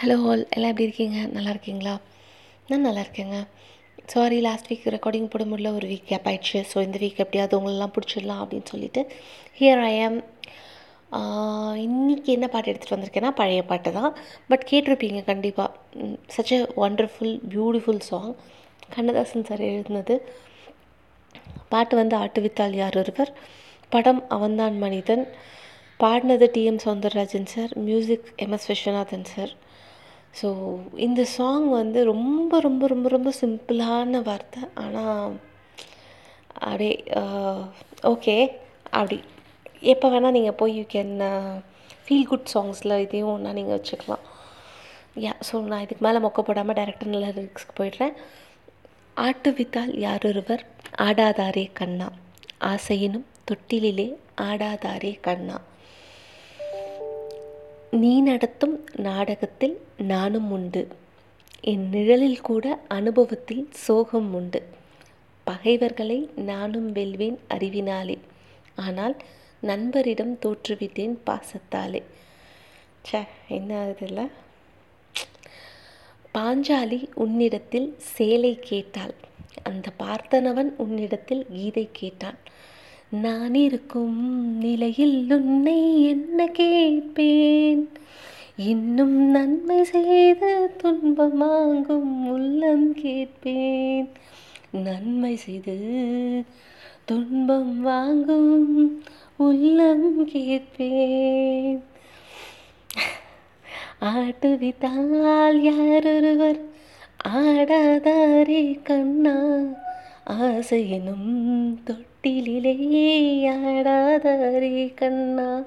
Hello whole எல்லாம் எப்படி இருக்கீங்க? நல்லா இருக்கீங்களா? நான் நல்லா இருக்கேங்க. சாரி லாஸ்ட் வீக் ரெக்கார்டிங் போட முடியல. ஒரு வீக் கேப் ஆயிடுச்சு. ஸோ இந்த வீக் எப்படியாவது உங்களெல்லாம் பிடிச்சிடலாம் அப்படின்னு சொல்லிட்டு ஹியர் ஐ ஆம் இன்றைக்கி என்ன பாட்டு எடுத்துகிட்டு வந்திருக்கேன்னா பழைய பாட்டு தான். பட் கேட்டிருப்பீங்க கண்டிப்பாக such a wonderful beautiful song Kannadasan sir எழுதினது. பாட்டு வந்து ஆட்டுவித்தால் யார் ஒருவர்? படம் அவன்தான் மனிதன். பாடினது T M Soundararajan sir music M S Viswanathan sir so இந்த சாங் வந்து ரொம்ப ரொம்ப ரொம்ப ரொம்ப சிம்பிளான வார்த்தை. ஆனால் அப்படியே ஓகே அப்படி. எப்போ வேணால் நீங்கள் போய் யூ கேன் ஃபீல் குட் சாங்ஸில் இதையும் ஒன்றா நீங்கள் வச்சுக்கலாம். யா ஸோ நான் இதுக்கு மேலே மொக்க போடாமல் டேரக்டர் நல்ல லிரிக்ஸ்க்கு போயிடுறேன். ஆட்டு வித்தால் யாரொருவர்? ஆடாதாரே கண்ணா. ஆசையினும் தொட்டிலிலே ஆடாதாரே கண்ணா. நீ நடத்தும் நாடகத்தில் நானும் உண்டு. என் நிழலில் கூட அனுபவத்தில் சோகம் உண்டு. பகைவர்களை நானும் வெல்வேன் அறிவினாலே. ஆனால் நண்பரிடம் தோற்றுவிட்டேன் பாசத்தாலே. சே என்ன இதில் பாஞ்சாலி உன்னிடத்தில் சேலை கேட்டாள். அந்த பார்த்தனவன் உன்னிடத்தில் கீதை கேட்டான். நான் இருக்கும் நிலையில் உன்னை என்ன கேட்பேன்? இன்னும் நன்மை செய்த துன்பம் உள்ளம் கேட்பேன். நன்மை செய்து துன்பம் வாங்கும் உள்ளம் கேட்பேன். ஆட்டுவித்தால் யாரொருவர் ஆடாதாரே கண்ணா. ஆசையினும் தொட்டிலே ஆடாதாரே கண்ணா.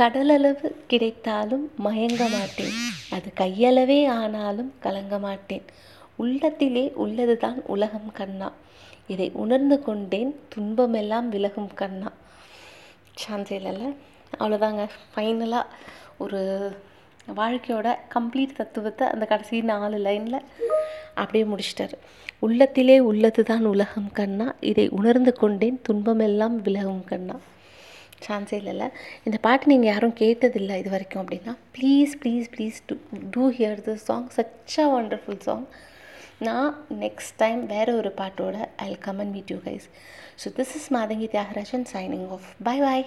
கடலளவு கிடைத்தாலும் மயங்க மாட்டேன். அது கையளவே ஆனாலும் கலங்க மாட்டேன். உள்ளத்திலே உள்ளதுதான் உலகம் கண்ணா. இதை உணர்ந்து கொண்டேன் துன்பமெல்லாம் விலகும் கண்ணா. சான்ஸ் அவ்வளோதாங்க ஃபைனலாக ஒரு வாழ்க்கையோட கம்ப்ளீட் தத்துவத்தை அந்த கடைசி நாலு லைனில் அப்படியே முடிச்சிட்டாரு. உள்ளத்திலே உள்ளது தான் உலகம் கண்ணா. இதை உணர்ந்து கொண்டேன் துன்பமெல்லாம் விலகும் கண்ணா. சான்ஸே இல்லைல்ல இந்த பாட்டு நீங்கள் யாரும் கேட்டதில்லை இது வரைக்கும் அப்படின்னா please please please do do hear this song such a wonderful song நான் நெக்ஸ்ட் டைம் வேறு ஒரு பாட்டோட I come and meet you guys so this is Mathangi Thiagarajan signing off bye bye